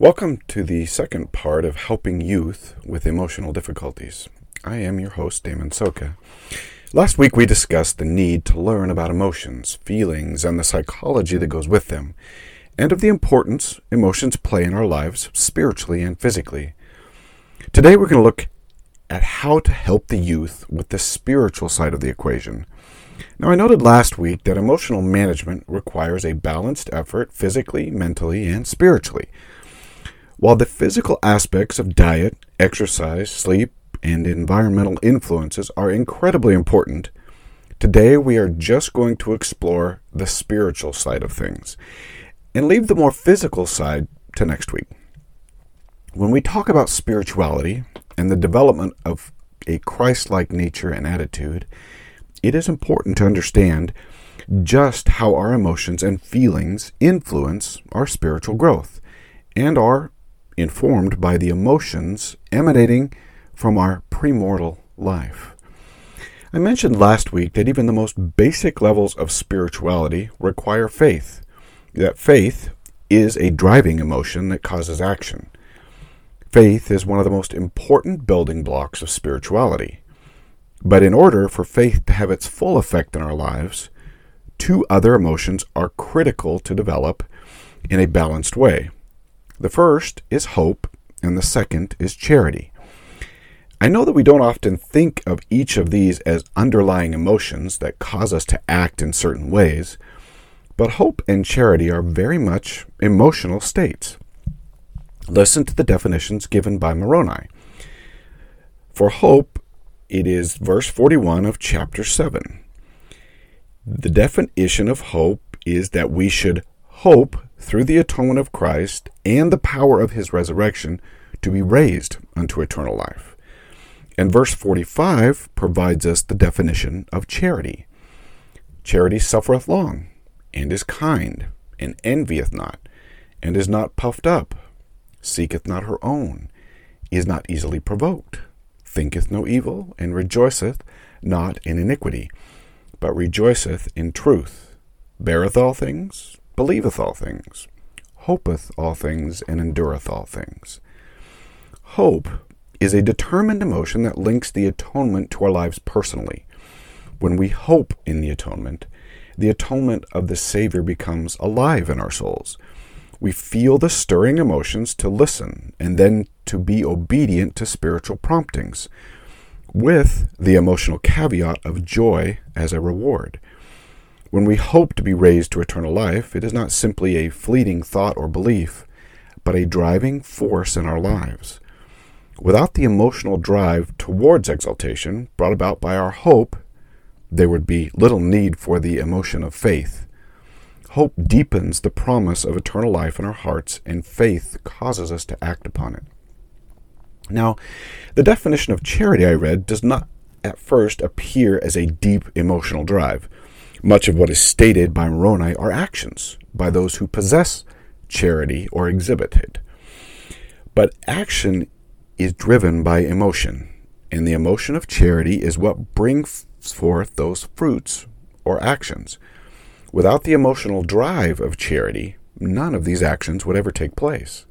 Welcome to the second part of Helping Youth with Emotional Difficulties. I am your host, Damon Soka. Last week we discussed the need to learn about emotions, feelings, and the psychology that goes with them, and of the importance emotions play in our lives spiritually and physically. Today we're going to look at how to help the youth with the spiritual side of the equation. Now, I noted last week that emotional management requires a balanced effort physically, mentally, and spiritually. While the physical aspects of diet, exercise, sleep, and environmental influences are incredibly important, today we are just going to explore the spiritual side of things and leave the more physical side to next week. When we talk about spirituality and the development of a Christ like nature and attitude, it is important to understand just how our emotions and feelings influence our spiritual growth and are informed by the emotions emanating from our premortal life. I mentioned last week that even the most basic levels of spirituality require faith, that faith is a driving emotion that causes action. Faith is one of the most important building blocks of spirituality. But in order for faith to have its full effect in our lives, two other emotions are critical to develop in a balanced way. The first is hope, and the second is charity. I know that we don't often think of each of these as underlying emotions that cause us to act in certain ways, but hope and charity are very much emotional states. Listen to the definitions given by Moroni. For hope, it is verse 41 of chapter 7. The definition of hope is that we should hope through the atonement of Christ and the power of his resurrection to be raised unto eternal life. And verse 45 provides us the definition of charity. Charity suffereth long, and is kind, and envieth not, and is not puffed up, seeketh not her own, is not easily provoked thinketh no evil, and rejoiceth not in iniquity, but rejoiceth in truth, beareth all things, believeth all things, hopeth all things, and endureth all things. Hope is a determined emotion that links the atonement to our lives personally. When we hope in the atonement, the atonement of the Savior becomes alive in our souls. We feel the stirring emotions to listen and then to be obedient to spiritual promptings, with the emotional caveat of joy as a reward. When we hope to be raised to eternal life, it is not simply a fleeting thought or belief, but a driving force in our lives. Without the emotional drive towards exaltation brought about by our hope, there would be little need for the emotion of faith. Hope deepens the promise of eternal life in our hearts, and faith causes us to act upon it. Now, the definition of charity I read does not at first appear as a deep emotional drive. Much of what is stated by Moroni are actions by those who possess charity or exhibit it. But action is driven by emotion, and the emotion of charity is what brings forth those fruits or actions. Without the emotional drive of charity, none of these actions would ever take place.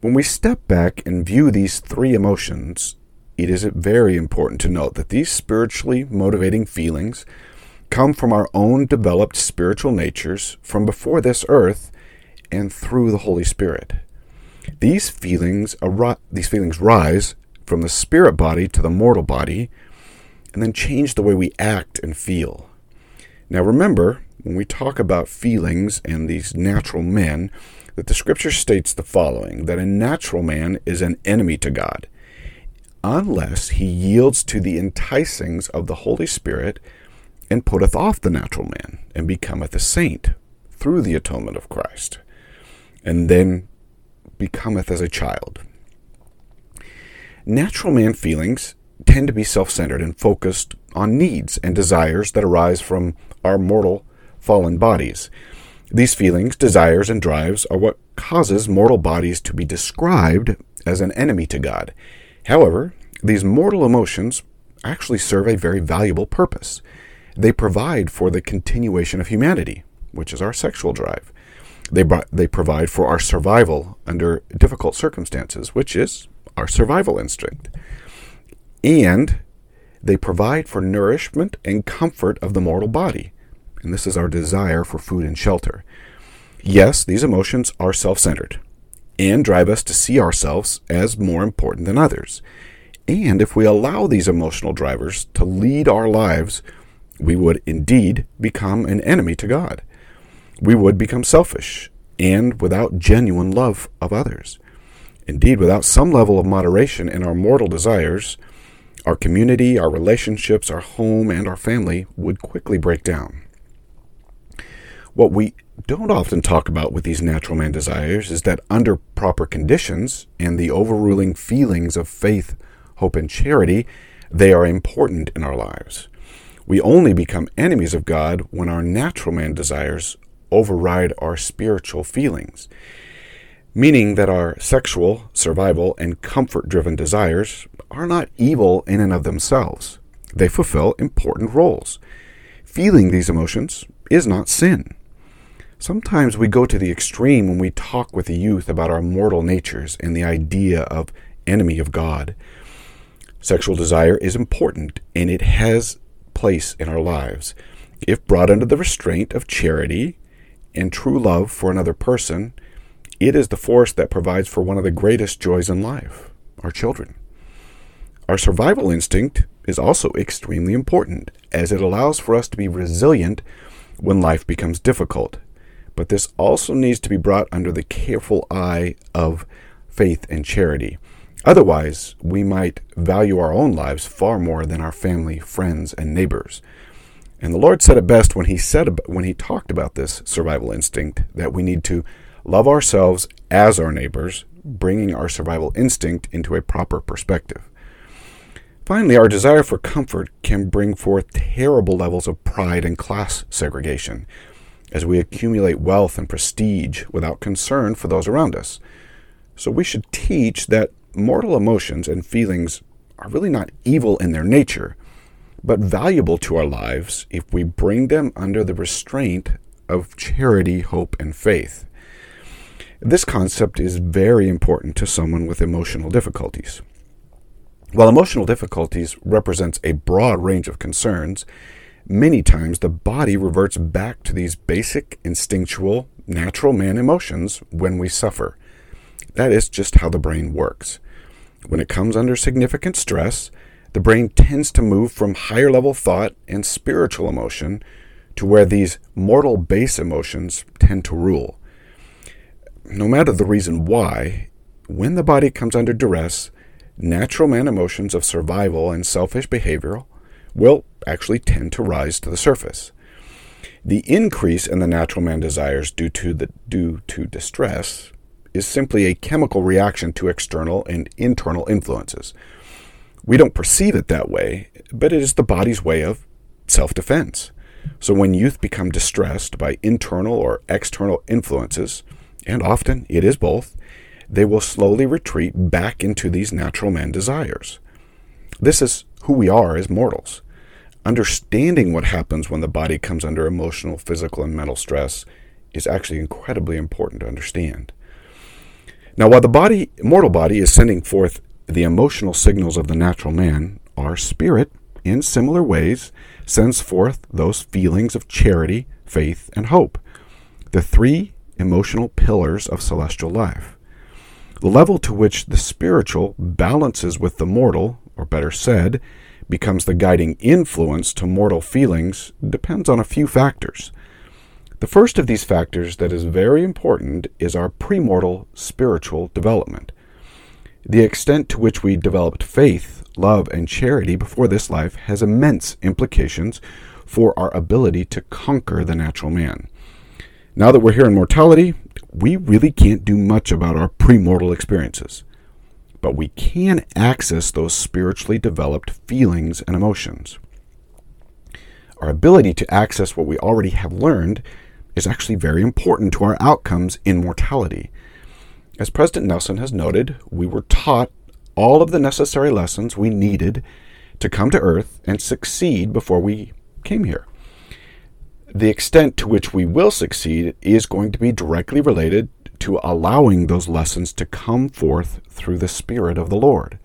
When we step back and view these three emotions, it is very important to note that these spiritually motivating feelings come from our own developed spiritual natures from before this earth and through the Holy Spirit. These feelings ar- these feelings rise from the spirit body to the mortal body and then change the way we act and feel. Now remember, when we talk about feelings and these natural men, that the scripture states the following that a natural man is an enemy to God unless he yields to the enticings of the Holy Spirit and putteth off the natural man and becometh a saint through the atonement of Christ, and then becometh as a child. Natural man feelings tend to be self centered and focused on needs and desires that arise from our mortal fallen bodies. These feelings, desires, and drives are what causes mortal bodies to be described as an enemy to God. However, these mortal emotions actually serve a very valuable purpose. They provide for the continuation of humanity, which is our sexual drive. They, they provide for our survival under difficult circumstances, which is our survival instinct. And they provide for nourishment and comfort of the mortal body. And this is our desire for food and shelter. Yes, these emotions are self centered and drive us to see ourselves as more important than others. And if we allow these emotional drivers to lead our lives, we would indeed become an enemy to God. We would become selfish and without genuine love of others. Indeed, without some level of moderation in our mortal desires, our community, our relationships, our home, and our family would quickly break down. What we don't often talk about with these natural man desires is that under proper conditions and the overruling feelings of faith, hope, and charity, they are important in our lives. We only become enemies of God when our natural man desires override our spiritual feelings, meaning that our sexual, survival, and comfort driven desires are not evil in and of themselves. They fulfill important roles. Feeling these emotions is not sin. Sometimes we go to the extreme when we talk with the youth about our mortal natures and the idea of enemy of God. Sexual desire is important and it has place in our lives. If brought under the restraint of charity and true love for another person, it is the force that provides for one of the greatest joys in life our children. Our survival instinct is also extremely important, as it allows for us to be resilient when life becomes difficult. But this also needs to be brought under the careful eye of faith and charity. Otherwise, we might value our own lives far more than our family, friends, and neighbors. And the Lord said it best when he said when he talked about this survival instinct that we need to love ourselves as our neighbors, bringing our survival instinct into a proper perspective. Finally, our desire for comfort can bring forth terrible levels of pride and class segregation as we accumulate wealth and prestige without concern for those around us. So we should teach that mortal emotions and feelings are really not evil in their nature but valuable to our lives if we bring them under the restraint of charity, hope, and faith. This concept is very important to someone with emotional difficulties. While emotional difficulties represents a broad range of concerns, many times the body reverts back to these basic instinctual natural man emotions when we suffer. That is just how the brain works. When it comes under significant stress, the brain tends to move from higher level thought and spiritual emotion to where these mortal base emotions tend to rule. No matter the reason why, when the body comes under duress, natural man emotions of survival and selfish behavioral will actually tend to rise to the surface. The increase in the natural man desires due to the due to distress is simply a chemical reaction to external and internal influences. We don't perceive it that way, but it is the body's way of self defense. So when youth become distressed by internal or external influences, and often it is both, they will slowly retreat back into these natural man desires. This is who we are as mortals. Understanding what happens when the body comes under emotional, physical, and mental stress is actually incredibly important to understand. Now, while the body, mortal body, is sending forth the emotional signals of the natural man, our spirit, in similar ways, sends forth those feelings of charity, faith, and hope, the three emotional pillars of celestial life. The level to which the spiritual balances with the mortal, or better said, becomes the guiding influence to mortal feelings depends on a few factors. The first of these factors that is very important is our premortal spiritual development. The extent to which we developed faith, love, and charity before this life has immense implications for our ability to conquer the natural man. Now that we're here in mortality, we really can't do much about our premortal experiences. But we can access those spiritually developed feelings and emotions. Our ability to access what we already have learned is actually very important to our outcomes in mortality. As President Nelson has noted, we were taught all of the necessary lessons we needed to come to Earth and succeed before we came here. The extent to which we will succeed is going to be directly related to allowing those lessons to come forth through the Spirit of the Lord.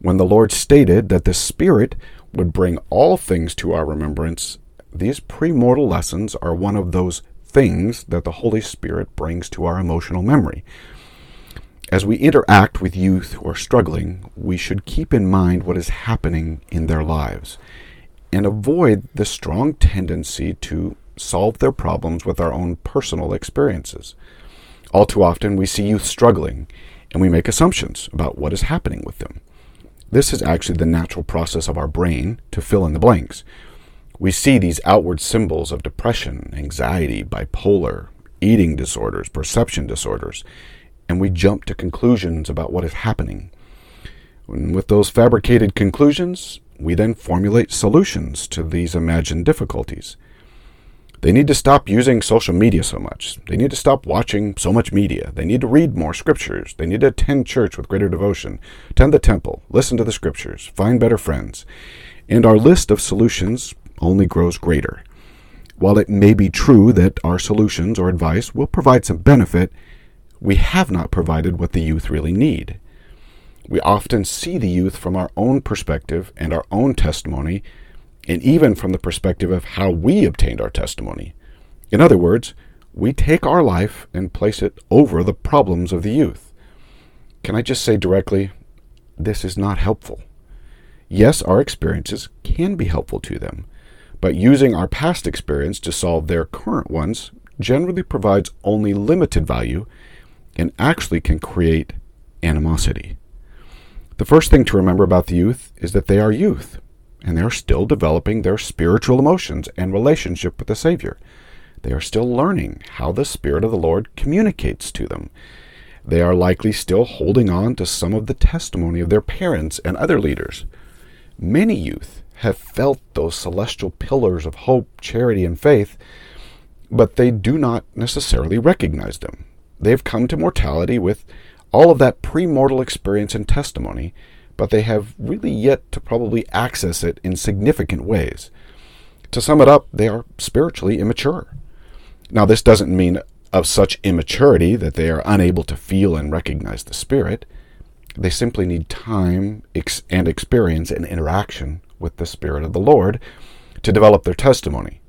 When the Lord stated that the Spirit would bring all things to our remembrance, these premortal lessons are one of those things that the Holy Spirit brings to our emotional memory. As we interact with youth who are struggling, we should keep in mind what is happening in their lives and avoid the strong tendency to solve their problems with our own personal experiences. All too often, we see youth struggling and we make assumptions about what is happening with them. This is actually the natural process of our brain to fill in the blanks. We see these outward symbols of depression, anxiety, bipolar, eating disorders, perception disorders, and we jump to conclusions about what is happening. And with those fabricated conclusions, we then formulate solutions to these imagined difficulties. They need to stop using social media so much. They need to stop watching so much media. They need to read more scriptures. They need to attend church with greater devotion, attend the temple, listen to the scriptures, find better friends. And our list of solutions only grows greater. While it may be true that our solutions or advice will provide some benefit, we have not provided what the youth really need. We often see the youth from our own perspective and our own testimony and even from the perspective of how we obtained our testimony. In other words, we take our life and place it over the problems of the youth. Can I just say directly, this is not helpful. Yes, our experiences can be helpful to them, but using our past experience to solve their current ones generally provides only limited value and actually can create animosity. The first thing to remember about the youth is that they are youth and they are still developing their spiritual emotions and relationship with the Savior. They are still learning how the Spirit of the Lord communicates to them. They are likely still holding on to some of the testimony of their parents and other leaders. Many youth have felt those celestial pillars of hope, charity, and faith, but they do not necessarily recognize them. They've come to mortality with all of that premortal experience and testimony, but they have really yet to probably access it in significant ways. To sum it up, they are spiritually immature. Now, this doesn't mean of such immaturity that they are unable to feel and recognize the Spirit. They simply need time and experience and interaction with the Spirit of the Lord to develop their testimony.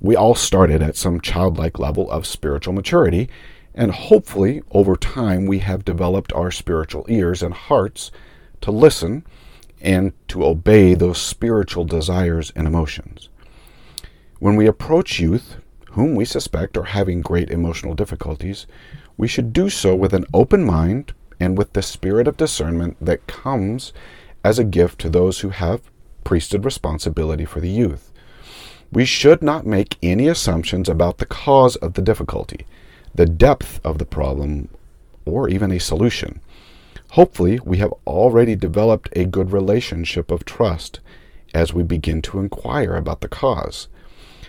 We all started at some childlike level of spiritual maturity, and hopefully, over time, we have developed our spiritual ears and hearts to listen and to obey those spiritual desires and emotions. When we approach youth, whom we suspect are having great emotional difficulties, we should do so with an open mind and with the spirit of discernment that comes as a gift to those who have priesthood responsibility for the youth. We should not make any assumptions about the cause of the difficulty, the depth of the problem, or even a solution. Hopefully, we have already developed a good relationship of trust as we begin to inquire about the cause.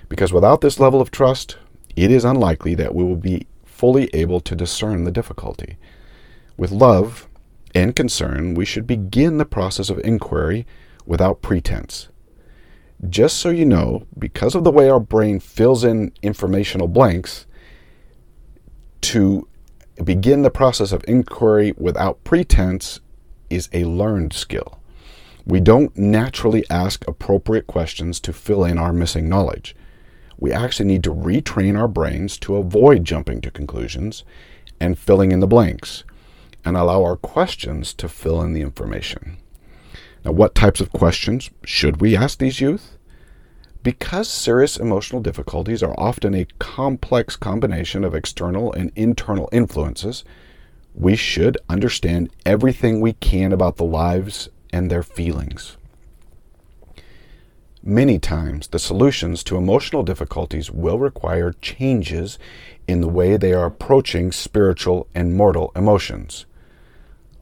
Because without this level of trust, it is unlikely that we will be fully able to discern the difficulty. With love and concern, we should begin the process of inquiry without pretense. Just so you know, because of the way our brain fills in informational blanks, to begin the process of inquiry without pretense is a learned skill. We don't naturally ask appropriate questions to fill in our missing knowledge. We actually need to retrain our brains to avoid jumping to conclusions and filling in the blanks and allow our questions to fill in the information. Now, what types of questions should we ask these youth? Because serious emotional difficulties are often a complex combination of external and internal influences, we should understand everything we can about the lives and their feelings. Many times, the solutions to emotional difficulties will require changes in the way they are approaching spiritual and mortal emotions.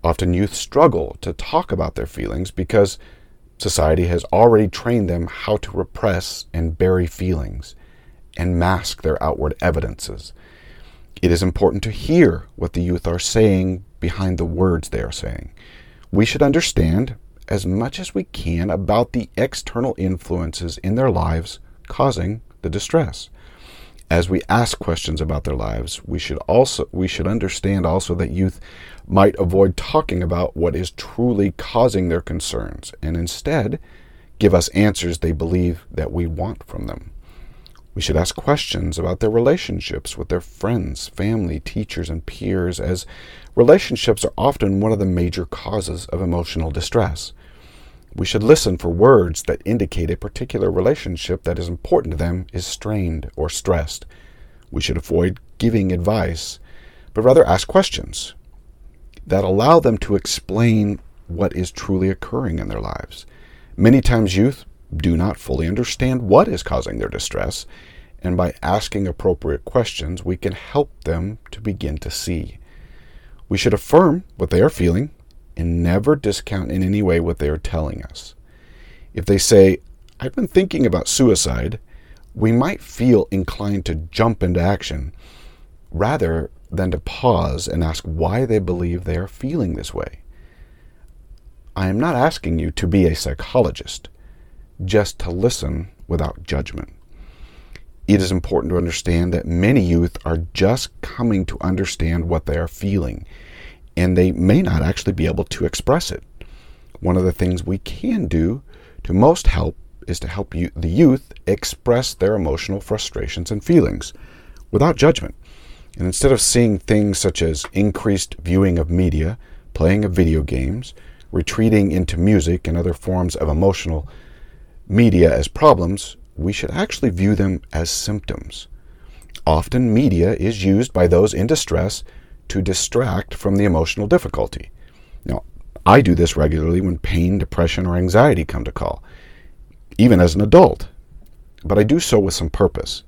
Often, youth struggle to talk about their feelings because Society has already trained them how to repress and bury feelings and mask their outward evidences. It is important to hear what the youth are saying behind the words they are saying. We should understand as much as we can about the external influences in their lives causing the distress. As we ask questions about their lives, we should also we should understand also that youth might avoid talking about what is truly causing their concerns and instead give us answers they believe that we want from them. We should ask questions about their relationships with their friends, family, teachers, and peers, as relationships are often one of the major causes of emotional distress. We should listen for words that indicate a particular relationship that is important to them is strained or stressed. We should avoid giving advice, but rather ask questions that allow them to explain what is truly occurring in their lives. Many times, youth do not fully understand what is causing their distress, and by asking appropriate questions, we can help them to begin to see. We should affirm what they are feeling and never discount in any way what they are telling us. If they say, I've been thinking about suicide, we might feel inclined to jump into action rather than to pause and ask why they believe they are feeling this way. I am not asking you to be a psychologist, just to listen without judgment. It is important to understand that many youth are just coming to understand what they are feeling, and they may not actually be able to express it. One of the things we can do to most help is to help you, the youth express their emotional frustrations and feelings without judgment. And instead of seeing things such as increased viewing of media, playing of video games, retreating into music and other forms of emotional media as problems, we should actually view them as symptoms. Often, media is used by those in distress to distract from the emotional difficulty. Now, I do this regularly when pain, depression, or anxiety come to call, even as an adult, but I do so with some purpose.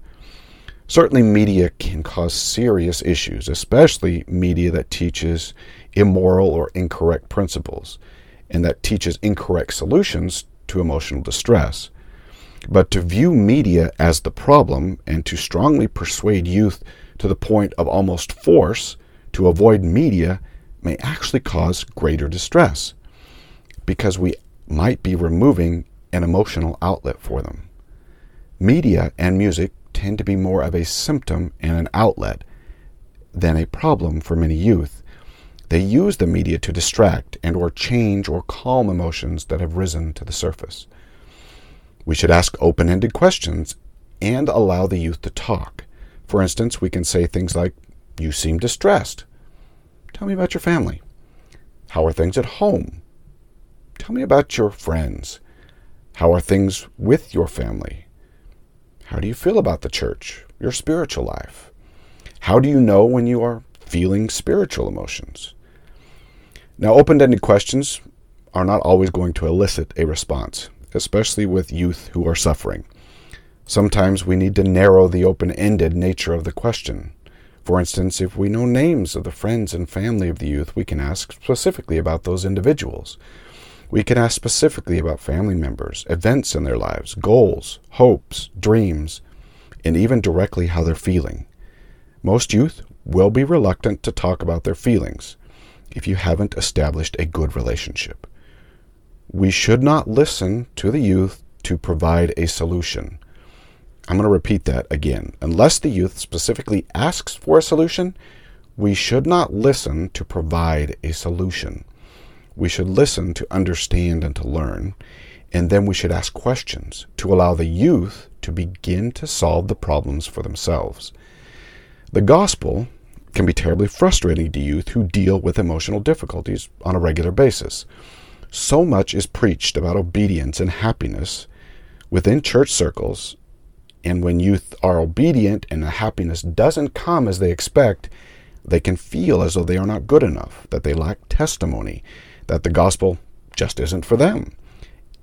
Certainly, media can cause serious issues, especially media that teaches immoral or incorrect principles and that teaches incorrect solutions to emotional distress. But to view media as the problem and to strongly persuade youth to the point of almost force to avoid media may actually cause greater distress because we might be removing an emotional outlet for them. Media and music tend to be more of a symptom and an outlet than a problem for many youth. They use the media to distract and or change or calm emotions that have risen to the surface. We should ask open-ended questions and allow the youth to talk. For instance, we can say things like, "You seem distressed. Tell me about your family. How are things at home? Tell me about your friends. How are things with your family? How do you feel about the church, your spiritual life? How do you know when you are feeling spiritual emotions? Now, open ended questions are not always going to elicit a response, especially with youth who are suffering. Sometimes we need to narrow the open ended nature of the question. For instance, if we know names of the friends and family of the youth, we can ask specifically about those individuals. We can ask specifically about family members, events in their lives, goals, hopes, dreams, and even directly how they're feeling. Most youth will be reluctant to talk about their feelings if you haven't established a good relationship. We should not listen to the youth to provide a solution. I'm going to repeat that again. Unless the youth specifically asks for a solution, we should not listen to provide a solution. We should listen to understand and to learn, and then we should ask questions to allow the youth to begin to solve the problems for themselves. The gospel can be terribly frustrating to youth who deal with emotional difficulties on a regular basis. So much is preached about obedience and happiness within church circles, and when youth are obedient and the happiness doesn't come as they expect, they can feel as though they are not good enough, that they lack testimony, that the gospel just isn't for them,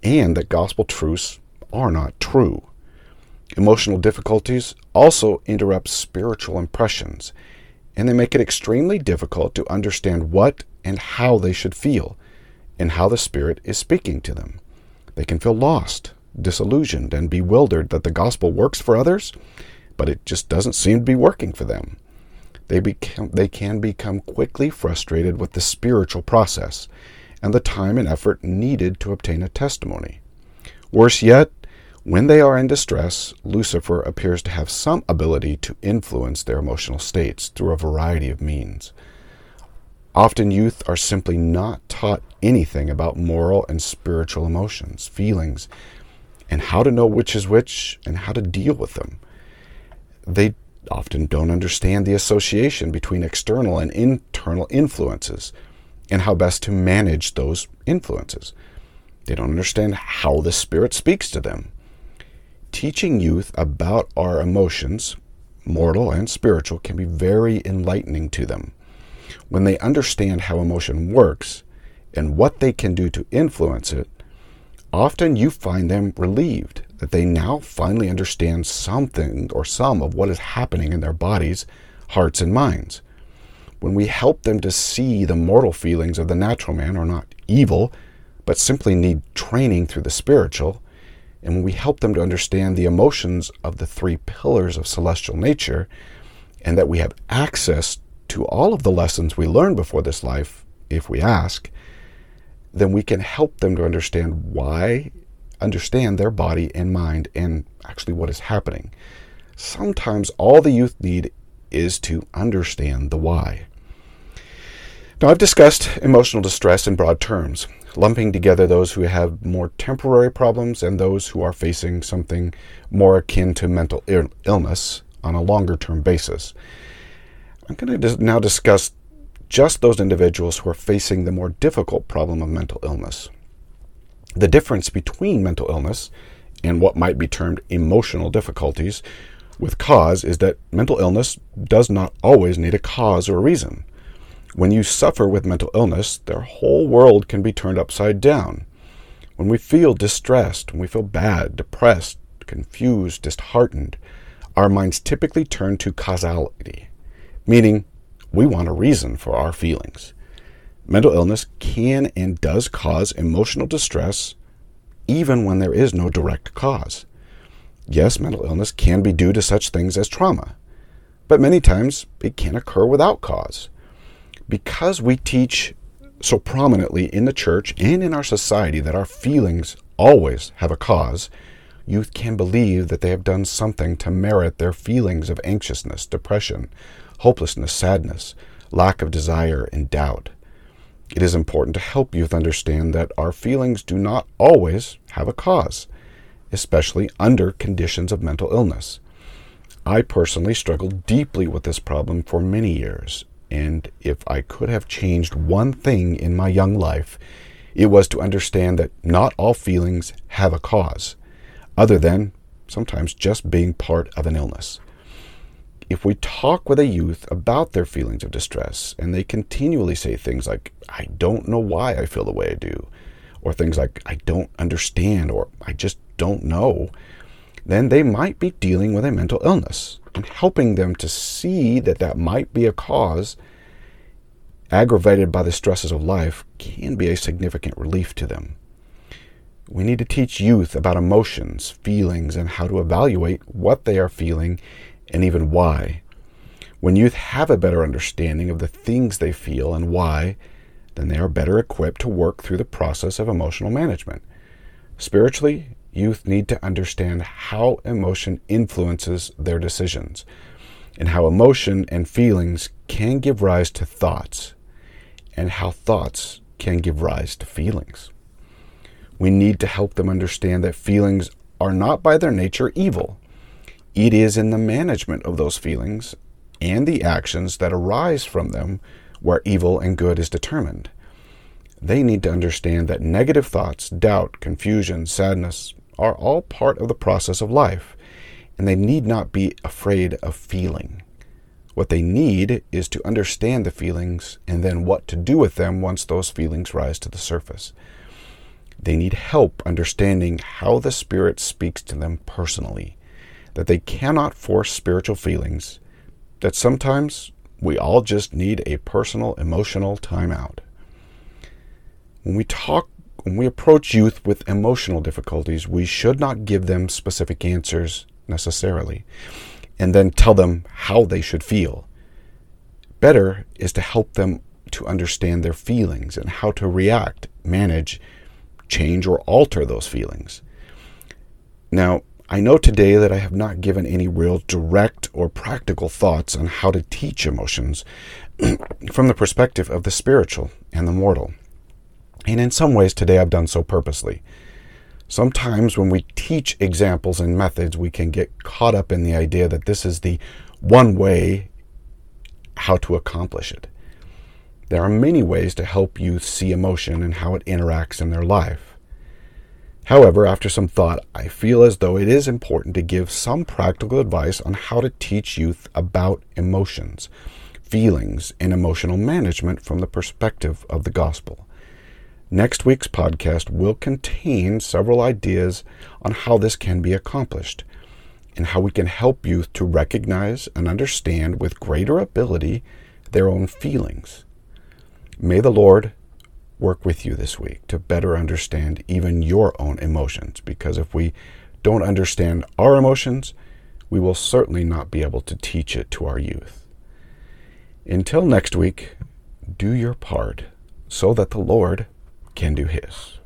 and that gospel truths are not true. Emotional difficulties also interrupt spiritual impressions and they make it extremely difficult to understand what and how they should feel and how the Spirit is speaking to them. They can feel lost, disillusioned, and bewildered that the gospel works for others, but it just doesn't seem to be working for them. They, become, they can become quickly frustrated with the spiritual process and the time and effort needed to obtain a testimony. Worse yet, When they are in distress, Lucifer appears to have some ability to influence their emotional states through a variety of means. Often, youth are simply not taught anything about moral and spiritual emotions, feelings, and how to know which is which and how to deal with them. They often don't understand the association between external and internal influences and how best to manage those influences. They don't understand how the Spirit speaks to them teaching youth about our emotions, mortal and spiritual, can be very enlightening to them. When they understand how emotion works and what they can do to influence it, often you find them relieved that they now finally understand something or some of what is happening in their bodies, hearts, and minds. When we help them to see the mortal feelings of the natural man are not evil, but simply need training through the spiritual, and when we help them to understand the emotions of the three pillars of celestial nature, and that we have access to all of the lessons we learn before this life, if we ask, then we can help them to understand why, understand their body and mind, and actually what is happening. Sometimes all the youth need is to understand the why. Now, I've discussed emotional distress in broad terms lumping together those who have more temporary problems and those who are facing something more akin to mental illness on a longer term basis. I'm going to now discuss just those individuals who are facing the more difficult problem of mental illness. The difference between mental illness and what might be termed emotional difficulties with cause is that mental illness does not always need a cause or a reason. When you suffer with mental illness, their whole world can be turned upside down. When we feel distressed, when we feel bad, depressed, confused, disheartened, our minds typically turn to causality, meaning we want a reason for our feelings. Mental illness can and does cause emotional distress even when there is no direct cause. Yes, mental illness can be due to such things as trauma, but many times it can occur without cause because we teach so prominently in the church and in our society that our feelings always have a cause, youth can believe that they have done something to merit their feelings of anxiousness, depression, hopelessness, sadness, lack of desire, and doubt. It is important to help youth understand that our feelings do not always have a cause, especially under conditions of mental illness. I personally struggled deeply with this problem for many years, and if I could have changed one thing in my young life, it was to understand that not all feelings have a cause, other than sometimes just being part of an illness. If we talk with a youth about their feelings of distress and they continually say things like, I don't know why I feel the way I do, or things like, I don't understand, or I just don't know, then they might be dealing with a mental illness and helping them to see that that might be a cause aggravated by the stresses of life can be a significant relief to them. We need to teach youth about emotions, feelings, and how to evaluate what they are feeling and even why. When youth have a better understanding of the things they feel and why, then they are better equipped to work through the process of emotional management. Spiritually, youth need to understand how emotion influences their decisions and how emotion and feelings can give rise to thoughts and how thoughts can give rise to feelings. We need to help them understand that feelings are not by their nature evil. It is in the management of those feelings and the actions that arise from them where evil and good is determined. They need to understand that negative thoughts, doubt, confusion, sadness, are all part of the process of life, and they need not be afraid of feeling. What they need is to understand the feelings and then what to do with them once those feelings rise to the surface. They need help understanding how the Spirit speaks to them personally, that they cannot force spiritual feelings, that sometimes we all just need a personal emotional timeout. When we talk when we approach youth with emotional difficulties, we should not give them specific answers necessarily and then tell them how they should feel. Better is to help them to understand their feelings and how to react, manage, change, or alter those feelings. Now, I know today that I have not given any real direct or practical thoughts on how to teach emotions from the perspective of the spiritual and the mortal. And in some ways, today I've done so purposely. Sometimes when we teach examples and methods, we can get caught up in the idea that this is the one way how to accomplish it. There are many ways to help youth see emotion and how it interacts in their life. However, after some thought, I feel as though it is important to give some practical advice on how to teach youth about emotions, feelings, and emotional management from the perspective of the gospel. Next week's podcast will contain several ideas on how this can be accomplished and how we can help youth to recognize and understand with greater ability their own feelings. May the Lord work with you this week to better understand even your own emotions, because if we don't understand our emotions, we will certainly not be able to teach it to our youth. Until next week, do your part so that the Lord can do his.